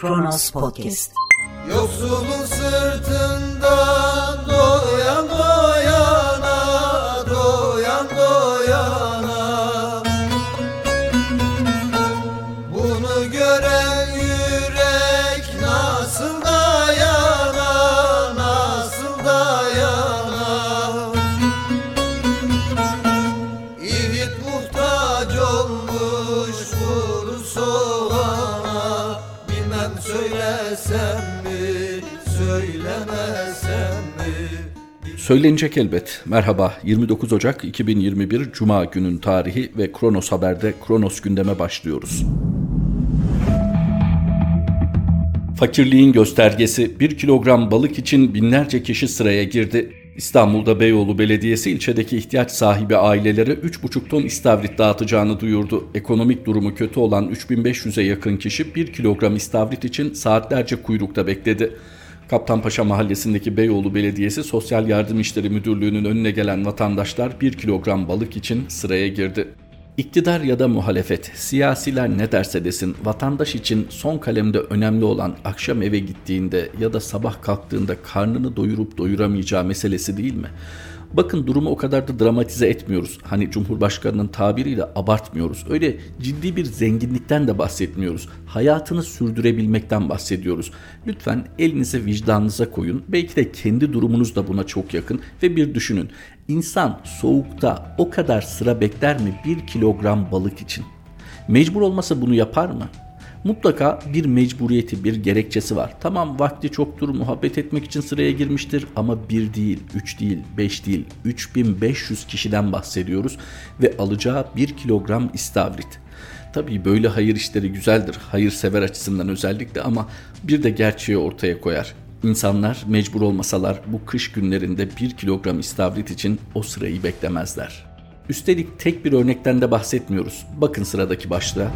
Kronos Podcast. Yoksulun sırtından söylesem mi, söylemesem mi Söylenecek elbet. Merhaba. 29 Ocak 2021 Cuma günün tarihi ve Kronos Haber'de Kronos gündeme başlıyoruz. Fakirliğin göstergesi 1 kilogram balık için binlerce kişi sıraya girdi. İstanbul'da Beyoğlu Belediyesi ilçedeki ihtiyaç sahibi ailelere 3,5 ton istavrit dağıtacağını duyurdu. Ekonomik durumu kötü olan 3500'e yakın kişi 1 kilogram istavrit için saatlerce kuyrukta bekledi. Kaptanpaşa Mahallesi'ndeki Beyoğlu Belediyesi Sosyal Yardım İşleri Müdürlüğü'nün önüne gelen vatandaşlar 1 kilogram balık için sıraya girdi. İktidar ya da muhalefet, siyasiler ne derse desin, vatandaş için son kalemde önemli olan akşam eve gittiğinde ya da sabah kalktığında karnını doyurup doyuramayacağı meselesi değil mi? Bakın durumu o kadar da dramatize etmiyoruz. Hani Cumhurbaşkanı'nın tabiriyle abartmıyoruz. Öyle ciddi bir zenginlikten de bahsetmiyoruz. Hayatını sürdürebilmekten bahsediyoruz. Lütfen elinize vicdanınıza koyun. Belki de kendi durumunuz da buna çok yakın ve bir düşünün. İnsan soğukta o kadar sıra bekler mi bir kilogram balık için? Mecbur olmasa bunu yapar mı? Mutlaka bir mecburiyeti, bir gerekçesi var. Tamam vakti çoktur, muhabbet etmek için sıraya girmiştir ama bir değil, üç değil, beş değil, 3500 kişiden bahsediyoruz ve alacağı bir kilogram istavrit. Tabii böyle hayır işleri güzeldir, hayırsever açısından özellikle ama bir de gerçeği ortaya koyar. İnsanlar mecbur olmasalar bu kış günlerinde bir kilogram istavrit için o sırayı beklemezler. Üstelik tek bir örnekten de bahsetmiyoruz. Bakın sıradaki başlığa.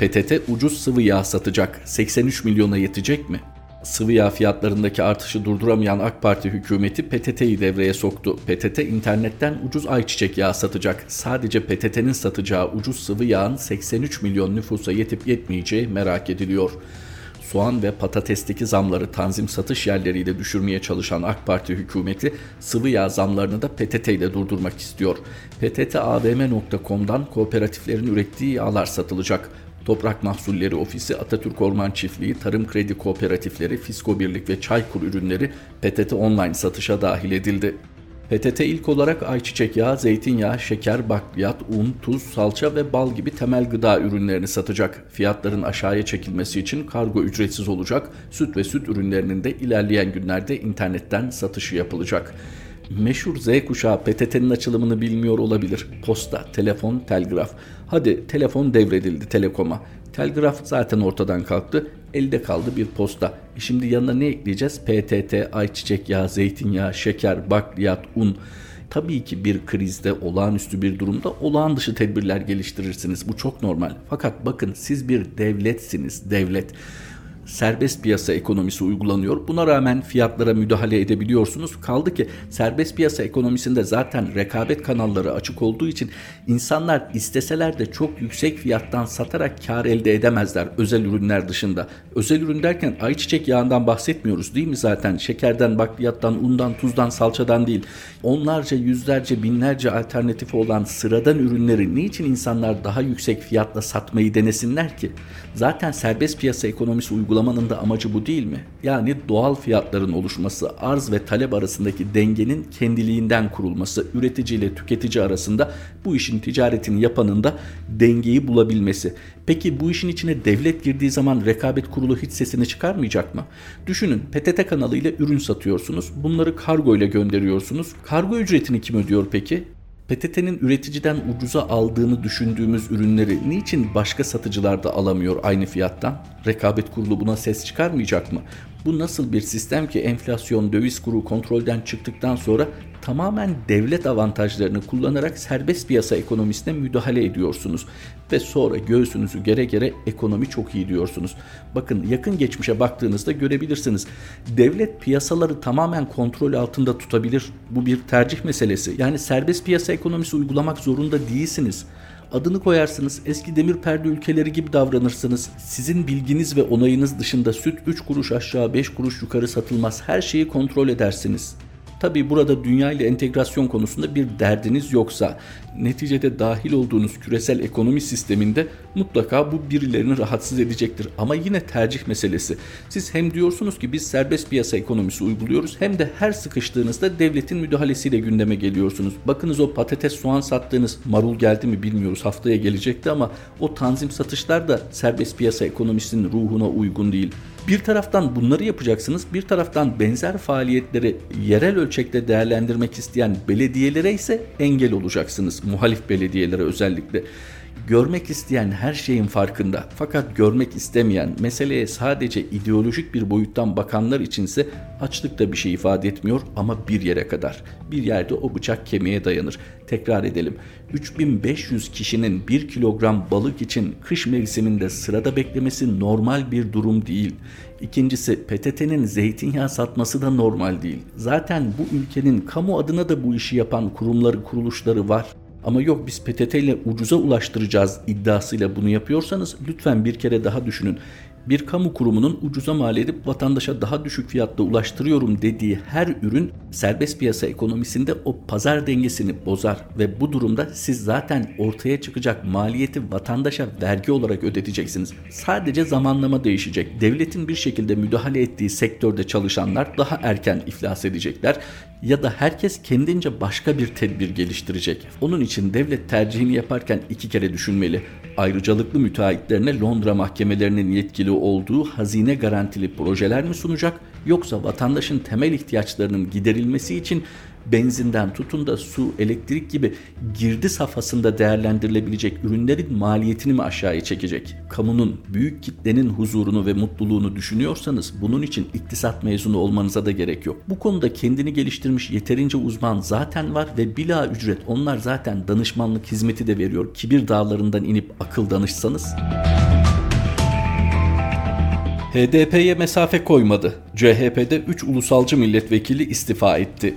PTT ucuz sıvı yağ satacak. 83 milyona yetecek mi? Sıvı yağ fiyatlarındaki artışı durduramayan AK Parti hükümeti PTT'yi devreye soktu. PTT internetten ucuz ayçiçek yağı satacak. Sadece PTT'nin satacağı ucuz sıvı yağın 83 milyon nüfusa yetip yetmeyeceği merak ediliyor. Soğan ve patatesteki zamları tanzim satış yerleriyle düşürmeye çalışan AK Parti hükümeti sıvı yağ zamlarını da PTT ile durdurmak istiyor. PTTAVM.com'dan kooperatiflerin ürettiği yağlar satılacak. Toprak Mahsulleri Ofisi, Atatürk Orman Çiftliği, Tarım Kredi Kooperatifleri, Fisko Birlik ve Çaykur ürünleri PTT online satışa dahil edildi. PTT ilk olarak ayçiçek yağı, zeytinyağı, şeker, bakliyat, un, tuz, salça ve bal gibi temel gıda ürünlerini satacak. Fiyatların aşağıya çekilmesi için kargo ücretsiz olacak. Süt ve süt ürünlerinin de ilerleyen günlerde internetten satışı yapılacak. Meşhur Z kuşağı PTT'nin açılımını bilmiyor olabilir. Posta, telefon, telgraf. Hadi telefon devredildi Telekom'a. Telgraf zaten ortadan kalktı. Elde kaldı bir posta. E şimdi yanına ne ekleyeceğiz? PTT, ayçiçek yağı, zeytinyağı, şeker, bakliyat, un. Tabii ki bir krizde, olağanüstü bir durumda olağan dışı tedbirler geliştirirsiniz. Bu çok normal. Fakat bakın siz bir devletsiniz, devlet serbest piyasa ekonomisi uygulanıyor. Buna rağmen fiyatlara müdahale edebiliyorsunuz. Kaldı ki serbest piyasa ekonomisinde zaten rekabet kanalları açık olduğu için insanlar isteseler de çok yüksek fiyattan satarak kar elde edemezler özel ürünler dışında. Özel ürün derken ayçiçek yağından bahsetmiyoruz değil mi zaten? Şekerden, bakliyattan, undan, tuzdan, salçadan değil. Onlarca, yüzlerce, binlerce alternatifi olan sıradan ürünleri niçin insanlar daha yüksek fiyatla satmayı denesinler ki? Zaten serbest piyasa ekonomisi uygulamanın da amacı bu değil mi? Yani doğal fiyatların oluşması, arz ve talep arasındaki dengenin kendiliğinden kurulması, üretici ile tüketici arasında bu işin ticaretini yapanın da dengeyi bulabilmesi. Peki bu işin içine devlet girdiği zaman rekabet kurulu hiç sesini çıkarmayacak mı? Düşünün PTT kanalıyla ürün satıyorsunuz. Bunları kargo ile gönderiyorsunuz. Kargo ücretini kim ödüyor peki? PTT'nin üreticiden ucuza aldığını düşündüğümüz ürünleri niçin başka satıcılar da alamıyor aynı fiyattan? Rekabet kurulu buna ses çıkarmayacak mı? Bu nasıl bir sistem ki enflasyon, döviz kuru kontrolden çıktıktan sonra tamamen devlet avantajlarını kullanarak serbest piyasa ekonomisine müdahale ediyorsunuz ve sonra göğsünüzü gere gere ekonomi çok iyi diyorsunuz. Bakın yakın geçmişe baktığınızda görebilirsiniz. Devlet piyasaları tamamen kontrol altında tutabilir. Bu bir tercih meselesi. Yani serbest piyasa ekonomisi uygulamak zorunda değilsiniz. Adını koyarsınız, eski demir perde ülkeleri gibi davranırsınız. Sizin bilginiz ve onayınız dışında süt 3 kuruş aşağı 5 kuruş yukarı satılmaz. Her şeyi kontrol edersiniz. Tabi burada dünya ile entegrasyon konusunda bir derdiniz yoksa, neticede dahil olduğunuz küresel ekonomi sisteminde mutlaka bu birilerini rahatsız edecektir. Ama yine tercih meselesi. Siz hem diyorsunuz ki biz serbest piyasa ekonomisi uyguluyoruz hem de her sıkıştığınızda devletin müdahalesiyle gündeme geliyorsunuz. Bakınız o patates soğan sattığınız marul geldi mi bilmiyoruz haftaya gelecekti ama o tanzim satışlar da serbest piyasa ekonomisinin ruhuna uygun değil. Bir taraftan bunları yapacaksınız, bir taraftan benzer faaliyetleri yerel ölçekte değerlendirmek isteyen belediyelere ise engel olacaksınız. Muhalif belediyelere özellikle. Görmek isteyen her şeyin farkında fakat görmek istemeyen meseleye sadece ideolojik bir boyuttan bakanlar içinse açlık da bir şey ifade etmiyor ama bir yere kadar. Bir yerde o bıçak kemiğe dayanır. Tekrar edelim. 3500 kişinin 1 kilogram balık için kış mevsiminde sırada beklemesi normal bir durum değil. İkincisi PTT'nin zeytinyağı satması da normal değil. Zaten bu ülkenin kamu adına da bu işi yapan kurumları, kuruluşları var. Ama yok biz PTT ile ucuza ulaştıracağız iddiasıyla bunu yapıyorsanız lütfen bir kere daha düşünün bir kamu kurumunun ucuza mal edip vatandaşa daha düşük fiyatta ulaştırıyorum dediği her ürün serbest piyasa ekonomisinde o pazar dengesini bozar ve bu durumda siz zaten ortaya çıkacak maliyeti vatandaşa vergi olarak ödeteceksiniz. Sadece zamanlama değişecek. Devletin bir şekilde müdahale ettiği sektörde çalışanlar daha erken iflas edecekler ya da herkes kendince başka bir tedbir geliştirecek. Onun için devlet tercihini yaparken iki kere düşünmeli. Ayrıcalıklı müteahhitlerine Londra mahkemelerinin yetkili olduğu hazine garantili projeler mi sunacak yoksa vatandaşın temel ihtiyaçlarının giderilmesi için benzinden tutun da su, elektrik gibi girdi safhasında değerlendirilebilecek ürünlerin maliyetini mi aşağıya çekecek? Kamunun, büyük kitlenin huzurunu ve mutluluğunu düşünüyorsanız bunun için iktisat mezunu olmanıza da gerek yok. Bu konuda kendini geliştirmiş yeterince uzman zaten var ve bila ücret onlar zaten danışmanlık hizmeti de veriyor. Kibir dağlarından inip akıl danışsanız. HDP'ye mesafe koymadı. CHP'de 3 ulusalcı milletvekili istifa etti.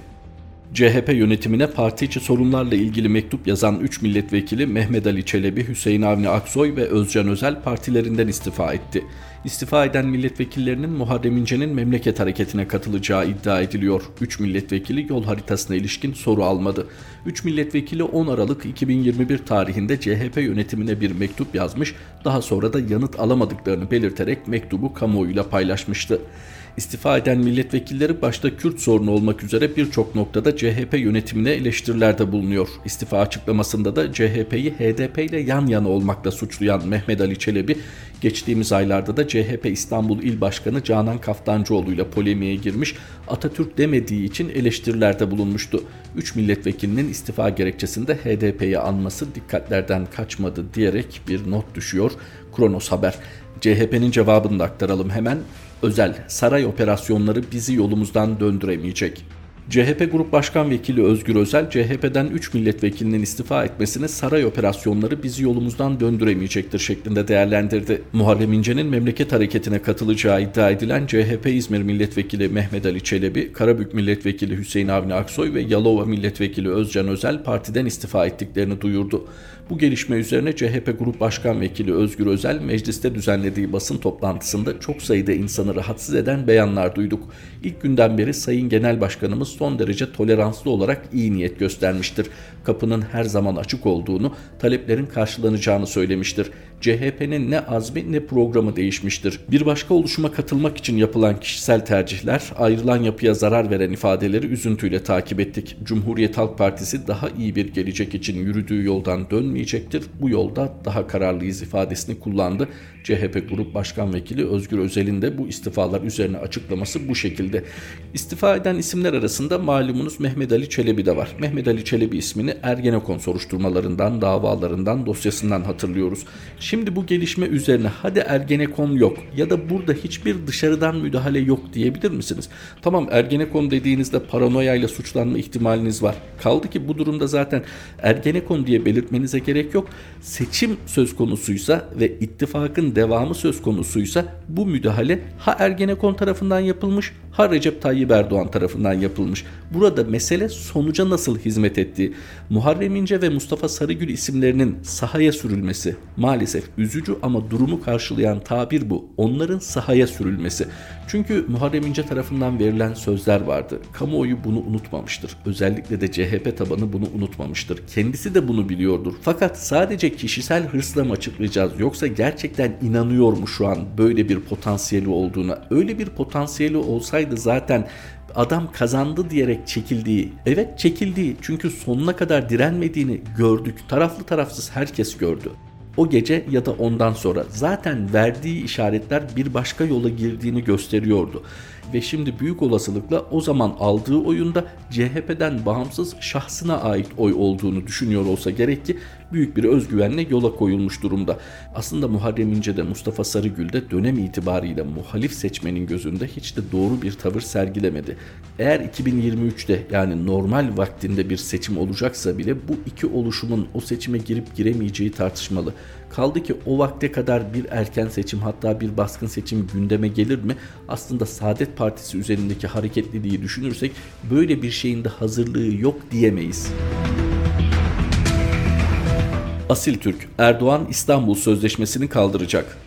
CHP yönetimine parti içi sorunlarla ilgili mektup yazan 3 milletvekili Mehmet Ali Çelebi, Hüseyin Avni Aksoy ve Özcan Özel partilerinden istifa etti. İstifa eden milletvekillerinin Muharrem İnce'nin memleket hareketine katılacağı iddia ediliyor. 3 milletvekili yol haritasına ilişkin soru almadı. 3 milletvekili 10 Aralık 2021 tarihinde CHP yönetimine bir mektup yazmış, daha sonra da yanıt alamadıklarını belirterek mektubu kamuoyuyla paylaşmıştı. İstifa eden milletvekilleri başta Kürt sorunu olmak üzere birçok noktada CHP yönetimine eleştirilerde bulunuyor. İstifa açıklamasında da CHP'yi HDP ile yan yana olmakla suçlayan Mehmet Ali Çelebi, geçtiğimiz aylarda da CHP İstanbul İl Başkanı Canan Kaftancıoğlu ile polemiğe girmiş, Atatürk demediği için eleştirilerde bulunmuştu. 3 milletvekilinin istifa gerekçesinde HDP'yi anması dikkatlerden kaçmadı diyerek bir not düşüyor Kronos Haber. CHP'nin cevabını da aktaralım hemen. Özel saray operasyonları bizi yolumuzdan döndüremeyecek. CHP Grup Başkan Vekili Özgür Özel, CHP'den 3 milletvekilinin istifa etmesini saray operasyonları bizi yolumuzdan döndüremeyecektir şeklinde değerlendirdi. Muharrem İnce'nin memleket hareketine katılacağı iddia edilen CHP İzmir Milletvekili Mehmet Ali Çelebi, Karabük Milletvekili Hüseyin Avni Aksoy ve Yalova Milletvekili Özcan Özel partiden istifa ettiklerini duyurdu. Bu gelişme üzerine CHP Grup Başkan Vekili Özgür Özel mecliste düzenlediği basın toplantısında çok sayıda insanı rahatsız eden beyanlar duyduk. İlk günden beri Sayın Genel Başkanımız son derece toleranslı olarak iyi niyet göstermiştir. Kapının her zaman açık olduğunu, taleplerin karşılanacağını söylemiştir. CHP'nin ne azmi ne programı değişmiştir. Bir başka oluşuma katılmak için yapılan kişisel tercihler, ayrılan yapıya zarar veren ifadeleri üzüntüyle takip ettik. Cumhuriyet Halk Partisi daha iyi bir gelecek için yürüdüğü yoldan dönmeyecektir. Bu yolda daha kararlıyız ifadesini kullandı. CHP Grup Başkan Vekili Özgür Özel'in de bu istifalar üzerine açıklaması bu şekilde. İstifa eden isimler arasında malumunuz Mehmet Ali Çelebi de var. Mehmet Ali Çelebi ismini Ergenekon soruşturmalarından, davalarından, dosyasından hatırlıyoruz. Şimdi bu gelişme üzerine hadi Ergenekon yok ya da burada hiçbir dışarıdan müdahale yok diyebilir misiniz? Tamam Ergenekon dediğinizde paranoyayla suçlanma ihtimaliniz var. Kaldı ki bu durumda zaten Ergenekon diye belirtmenize gerek yok. Seçim söz konusuysa ve ittifakın devamı söz konusuysa bu müdahale ha Ergenekon tarafından yapılmış ha Recep Tayyip Erdoğan tarafından yapılmış. Burada mesele sonuca nasıl hizmet ettiği. Muharrem İnce ve Mustafa Sarıgül isimlerinin sahaya sürülmesi maalesef üzücü ama durumu karşılayan tabir bu. Onların sahaya sürülmesi. Çünkü Muharrem İnce tarafından verilen sözler vardı. Kamuoyu bunu unutmamıştır. Özellikle de CHP tabanı bunu unutmamıştır. Kendisi de bunu biliyordur. Fakat sadece kişisel hırsla mı açıklayacağız yoksa gerçekten inanıyor mu şu an böyle bir potansiyeli olduğuna? Öyle bir potansiyeli olsaydı zaten adam kazandı diyerek çekildiği, evet çekildiği çünkü sonuna kadar direnmediğini gördük. Taraflı tarafsız herkes gördü. O gece ya da ondan sonra zaten verdiği işaretler bir başka yola girdiğini gösteriyordu ve şimdi büyük olasılıkla o zaman aldığı oyunda CHP'den bağımsız şahsına ait oy olduğunu düşünüyor olsa gerek ki büyük bir özgüvenle yola koyulmuş durumda. Aslında Muharrem İnce de Mustafa Sarıgül de dönem itibariyle muhalif seçmenin gözünde hiç de doğru bir tavır sergilemedi. Eğer 2023'te yani normal vaktinde bir seçim olacaksa bile bu iki oluşumun o seçime girip giremeyeceği tartışmalı. Kaldı ki o vakte kadar bir erken seçim hatta bir baskın seçim gündeme gelir mi? Aslında Saadet Partisi üzerindeki hareketliliği düşünürsek böyle bir şeyin de hazırlığı yok diyemeyiz. Asil Türk, Erdoğan İstanbul Sözleşmesi'ni kaldıracak.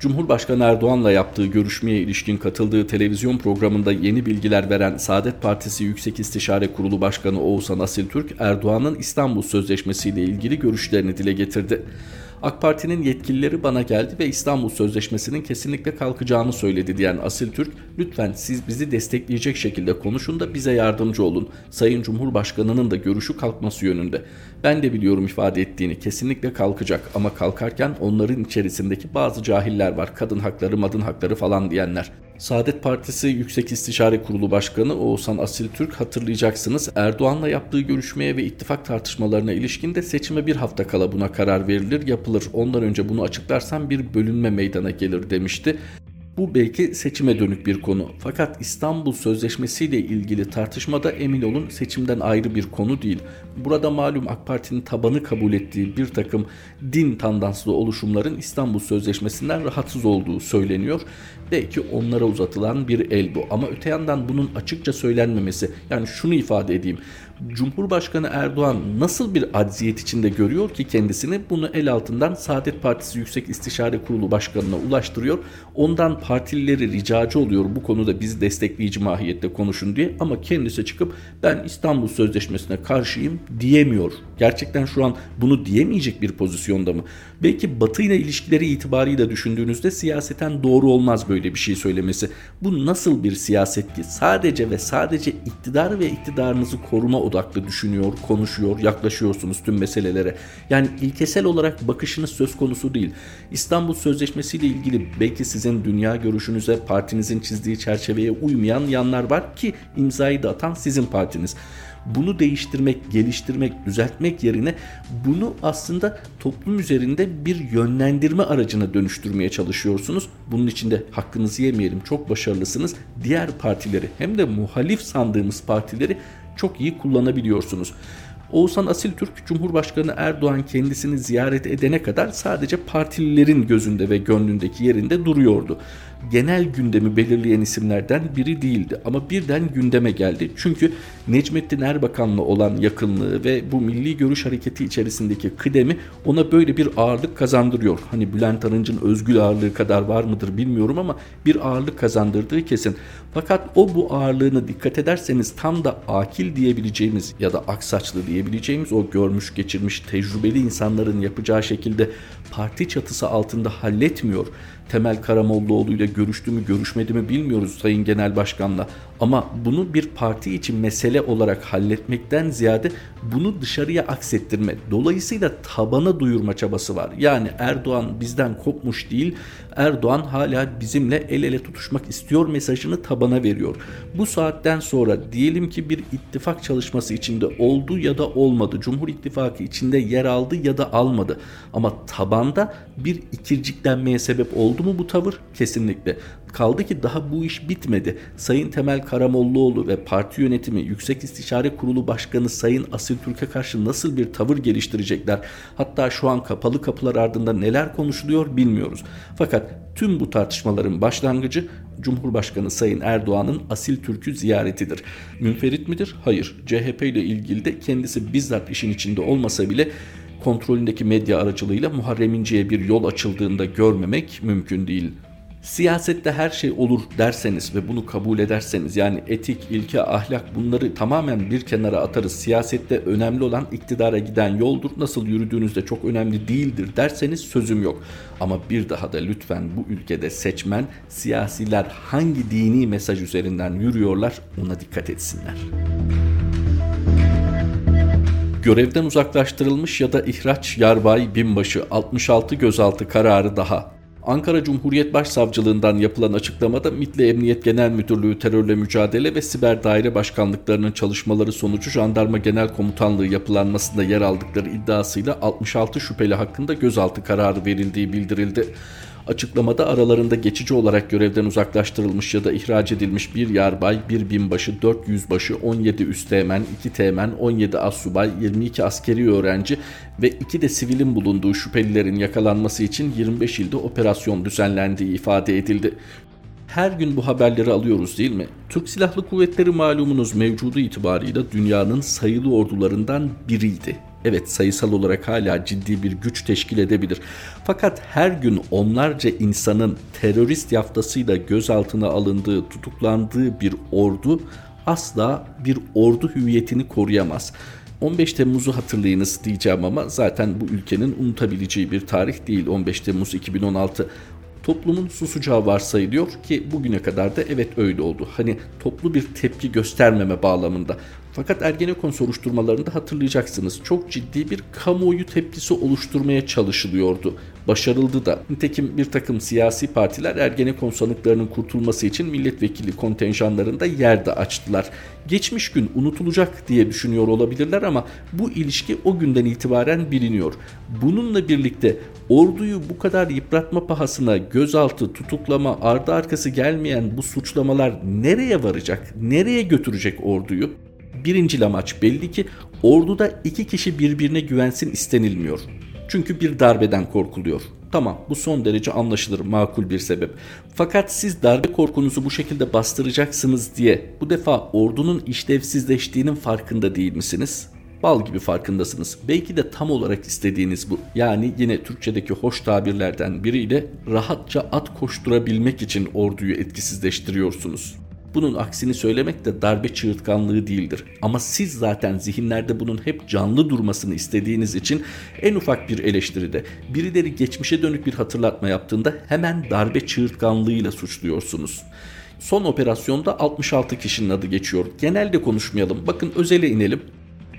Cumhurbaşkanı Erdoğan'la yaptığı görüşmeye ilişkin katıldığı televizyon programında yeni bilgiler veren Saadet Partisi Yüksek İstişare Kurulu Başkanı Oğuzhan Asil Türk, Erdoğan'ın İstanbul Sözleşmesi ile ilgili görüşlerini dile getirdi. AK Parti'nin yetkilileri bana geldi ve İstanbul Sözleşmesi'nin kesinlikle kalkacağını söyledi diyen Asil Türk, lütfen siz bizi destekleyecek şekilde konuşun da bize yardımcı olun. Sayın Cumhurbaşkanı'nın da görüşü kalkması yönünde. Ben de biliyorum ifade ettiğini kesinlikle kalkacak ama kalkarken onların içerisindeki bazı cahiller var. Kadın hakları, madın hakları falan diyenler. Saadet Partisi Yüksek İstişare Kurulu Başkanı Oğuzhan Asil Türk hatırlayacaksınız Erdoğan'la yaptığı görüşmeye ve ittifak tartışmalarına ilişkin de seçime bir hafta kala buna karar verilir yapılır. Ondan önce bunu açıklarsam bir bölünme meydana gelir demişti. Bu belki seçime dönük bir konu. Fakat İstanbul Sözleşmesi ile ilgili tartışmada emin olun seçimden ayrı bir konu değil. Burada malum AK Parti'nin tabanı kabul ettiği bir takım din tandanslı oluşumların İstanbul Sözleşmesi'nden rahatsız olduğu söyleniyor. Belki onlara uzatılan bir el bu. Ama öte yandan bunun açıkça söylenmemesi. Yani şunu ifade edeyim. Cumhurbaşkanı Erdoğan nasıl bir acziyet içinde görüyor ki kendisini bunu el altından Saadet Partisi Yüksek İstişare Kurulu Başkanı'na ulaştırıyor. Ondan partilileri ricacı oluyor bu konuda bizi destekleyici mahiyette konuşun diye ama kendisi çıkıp ben İstanbul Sözleşmesi'ne karşıyım diyemiyor. Gerçekten şu an bunu diyemeyecek bir pozisyonda mı? Belki Batı ile ilişkileri itibarıyla düşündüğünüzde siyaseten doğru olmaz böyle bir şey söylemesi. Bu nasıl bir siyaset ki? Sadece ve sadece iktidar ve iktidarınızı koruma odaklı düşünüyor, konuşuyor, yaklaşıyorsunuz tüm meselelere. Yani ilkesel olarak bakışınız söz konusu değil. İstanbul Sözleşmesi ile ilgili belki sizin dünya görüşünüze, partinizin çizdiği çerçeveye uymayan yanlar var ki imzayı da atan sizin partiniz bunu değiştirmek, geliştirmek, düzeltmek yerine bunu aslında toplum üzerinde bir yönlendirme aracına dönüştürmeye çalışıyorsunuz. Bunun için de hakkınızı yemeyelim. Çok başarılısınız. Diğer partileri hem de muhalif sandığımız partileri çok iyi kullanabiliyorsunuz. Oğuzhan Asil Türk Cumhurbaşkanı Erdoğan kendisini ziyaret edene kadar sadece partililerin gözünde ve gönlündeki yerinde duruyordu genel gündemi belirleyen isimlerden biri değildi. Ama birden gündeme geldi. Çünkü Necmettin Erbakan'la olan yakınlığı ve bu milli görüş hareketi içerisindeki kıdemi ona böyle bir ağırlık kazandırıyor. Hani Bülent Arınç'ın özgül ağırlığı kadar var mıdır bilmiyorum ama bir ağırlık kazandırdığı kesin. Fakat o bu ağırlığını dikkat ederseniz tam da akil diyebileceğimiz ya da aksaçlı diyebileceğimiz o görmüş geçirmiş tecrübeli insanların yapacağı şekilde parti çatısı altında halletmiyor. Temel Karamollaoğlu ile görüştü mü görüşmedi mi bilmiyoruz Sayın Genel Başkan'la. Ama bunu bir parti için mesele olarak halletmekten ziyade bunu dışarıya aksettirme. Dolayısıyla tabana duyurma çabası var. Yani Erdoğan bizden kopmuş değil. Erdoğan hala bizimle el ele tutuşmak istiyor mesajını tabana veriyor. Bu saatten sonra diyelim ki bir ittifak çalışması içinde oldu ya da olmadı. Cumhur İttifakı içinde yer aldı ya da almadı. Ama tabanda bir ikirciklenmeye sebep oldu mu bu tavır? Kesinlikle. Kaldı ki daha bu iş bitmedi. Sayın Temel Karamollaoğlu ve parti yönetimi Yüksek İstişare Kurulu Başkanı Sayın Asil Türk'e karşı nasıl bir tavır geliştirecekler? Hatta şu an kapalı kapılar ardında neler konuşuluyor bilmiyoruz. Fakat tüm bu tartışmaların başlangıcı Cumhurbaşkanı Sayın Erdoğan'ın Asil Türk'ü ziyaretidir. Münferit midir? Hayır. CHP ile ilgili de kendisi bizzat işin içinde olmasa bile kontrolündeki medya aracılığıyla Muharrem İnce'ye bir yol açıldığında görmemek mümkün değil. Siyasette her şey olur derseniz ve bunu kabul ederseniz yani etik, ilke, ahlak bunları tamamen bir kenara atarız. Siyasette önemli olan iktidara giden yoldur. Nasıl yürüdüğünüz de çok önemli değildir derseniz sözüm yok. Ama bir daha da lütfen bu ülkede seçmen siyasiler hangi dini mesaj üzerinden yürüyorlar ona dikkat etsinler görevden uzaklaştırılmış ya da ihraç yarbay binbaşı 66 gözaltı kararı daha. Ankara Cumhuriyet Başsavcılığından yapılan açıklamada MİT Emniyet Genel Müdürlüğü terörle mücadele ve siber daire başkanlıklarının çalışmaları sonucu Jandarma Genel Komutanlığı yapılanmasında yer aldıkları iddiasıyla 66 şüpheli hakkında gözaltı kararı verildiği bildirildi. Açıklamada aralarında geçici olarak görevden uzaklaştırılmış ya da ihraç edilmiş bir yarbay, bir binbaşı, 4 yüzbaşı, 17 üsteğmen, 2 teğmen, 17 assubay, 22 askeri öğrenci ve 2 de sivilin bulunduğu şüphelilerin yakalanması için 25 ilde operasyon düzenlendiği ifade edildi. Her gün bu haberleri alıyoruz değil mi? Türk Silahlı Kuvvetleri malumunuz mevcudu itibarıyla dünyanın sayılı ordularından biriydi. Evet sayısal olarak hala ciddi bir güç teşkil edebilir. Fakat her gün onlarca insanın terörist yaftasıyla gözaltına alındığı, tutuklandığı bir ordu asla bir ordu hüviyetini koruyamaz. 15 Temmuz'u hatırlayınız diyeceğim ama zaten bu ülkenin unutabileceği bir tarih değil 15 Temmuz 2016 toplumun susacağı varsayılıyor ki bugüne kadar da evet öyle oldu. Hani toplu bir tepki göstermeme bağlamında. Fakat Ergenekon soruşturmalarında hatırlayacaksınız çok ciddi bir kamuoyu tepkisi oluşturmaya çalışılıyordu. Başarıldı da. Nitekim bir takım siyasi partiler Ergenekon sanıklarının kurtulması için milletvekili kontenjanlarında yer de açtılar. Geçmiş gün unutulacak diye düşünüyor olabilirler ama bu ilişki o günden itibaren biliniyor. Bununla birlikte orduyu bu kadar yıpratma pahasına gözaltı, tutuklama, ardı arkası gelmeyen bu suçlamalar nereye varacak? Nereye götürecek orduyu? Birinci amaç belli ki orduda iki kişi birbirine güvensin istenilmiyor. Çünkü bir darbeden korkuluyor. Tamam bu son derece anlaşılır makul bir sebep. Fakat siz darbe korkunuzu bu şekilde bastıracaksınız diye bu defa ordunun işlevsizleştiğinin farkında değil misiniz? Bal gibi farkındasınız. Belki de tam olarak istediğiniz bu. Yani yine Türkçedeki hoş tabirlerden biriyle rahatça at koşturabilmek için orduyu etkisizleştiriyorsunuz. Bunun aksini söylemek de darbe çığırtkanlığı değildir. Ama siz zaten zihinlerde bunun hep canlı durmasını istediğiniz için en ufak bir eleştiride birileri geçmişe dönük bir hatırlatma yaptığında hemen darbe çığırtkanlığıyla suçluyorsunuz. Son operasyonda 66 kişinin adı geçiyor. Genelde konuşmayalım. Bakın özele inelim.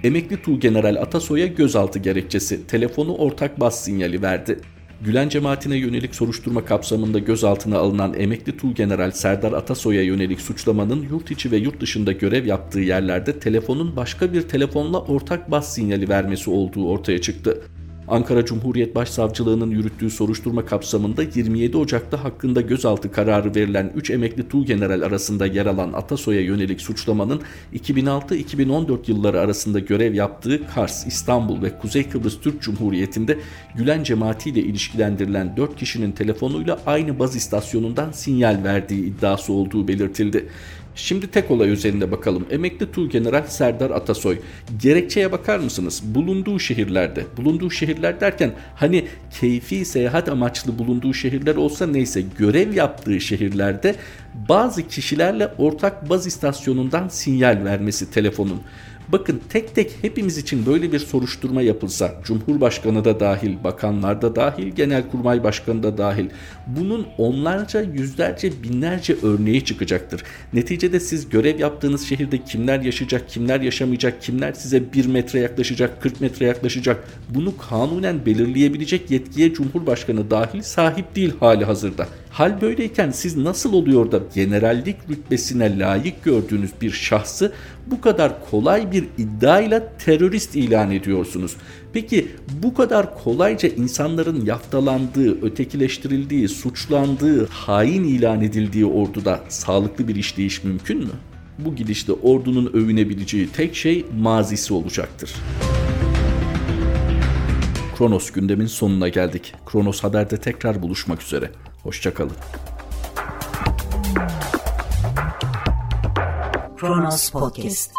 Emekli Tuğgeneral Atasoy'a gözaltı gerekçesi, telefonu ortak bas sinyali verdi. Gülen cemaatine yönelik soruşturma kapsamında gözaltına alınan emekli Tuğgeneral Serdar Atasoy'a yönelik suçlamanın yurt içi ve yurt dışında görev yaptığı yerlerde telefonun başka bir telefonla ortak bas sinyali vermesi olduğu ortaya çıktı. Ankara Cumhuriyet Başsavcılığı'nın yürüttüğü soruşturma kapsamında 27 Ocak'ta hakkında gözaltı kararı verilen 3 emekli Tuğgeneral arasında yer alan Atasoy'a yönelik suçlamanın 2006-2014 yılları arasında görev yaptığı Kars, İstanbul ve Kuzey Kıbrıs Türk Cumhuriyeti'nde Gülen cemaatiyle ilişkilendirilen 4 kişinin telefonuyla aynı baz istasyonundan sinyal verdiği iddiası olduğu belirtildi. Şimdi tek olay üzerinde bakalım. Emekli Tuğgeneral Serdar Atasoy. Gerekçeye bakar mısınız? Bulunduğu şehirlerde. Bulunduğu şehirler derken hani keyfi seyahat amaçlı bulunduğu şehirler olsa neyse görev yaptığı şehirlerde bazı kişilerle ortak baz istasyonundan sinyal vermesi telefonun. Bakın tek tek hepimiz için böyle bir soruşturma yapılsa, Cumhurbaşkanı da dahil, bakanlar da dahil, Genelkurmay Başkanı da dahil, bunun onlarca, yüzlerce, binlerce örneği çıkacaktır. Neticede siz görev yaptığınız şehirde kimler yaşayacak, kimler yaşamayacak, kimler size 1 metre yaklaşacak, 40 metre yaklaşacak, bunu kanunen belirleyebilecek yetkiye Cumhurbaşkanı dahil sahip değil hali hazırda. Hal böyleyken siz nasıl oluyor da generallik rütbesine layık gördüğünüz bir şahsı bu kadar kolay bir iddiayla terörist ilan ediyorsunuz? Peki bu kadar kolayca insanların yaftalandığı, ötekileştirildiği, suçlandığı, hain ilan edildiği orduda sağlıklı bir işleyiş mümkün mü? Bu gidişte ordunun övünebileceği tek şey mazisi olacaktır. Kronos gündemin sonuna geldik. Kronos Haber'de tekrar buluşmak üzere. Hoşçakalın. Kronos Podcast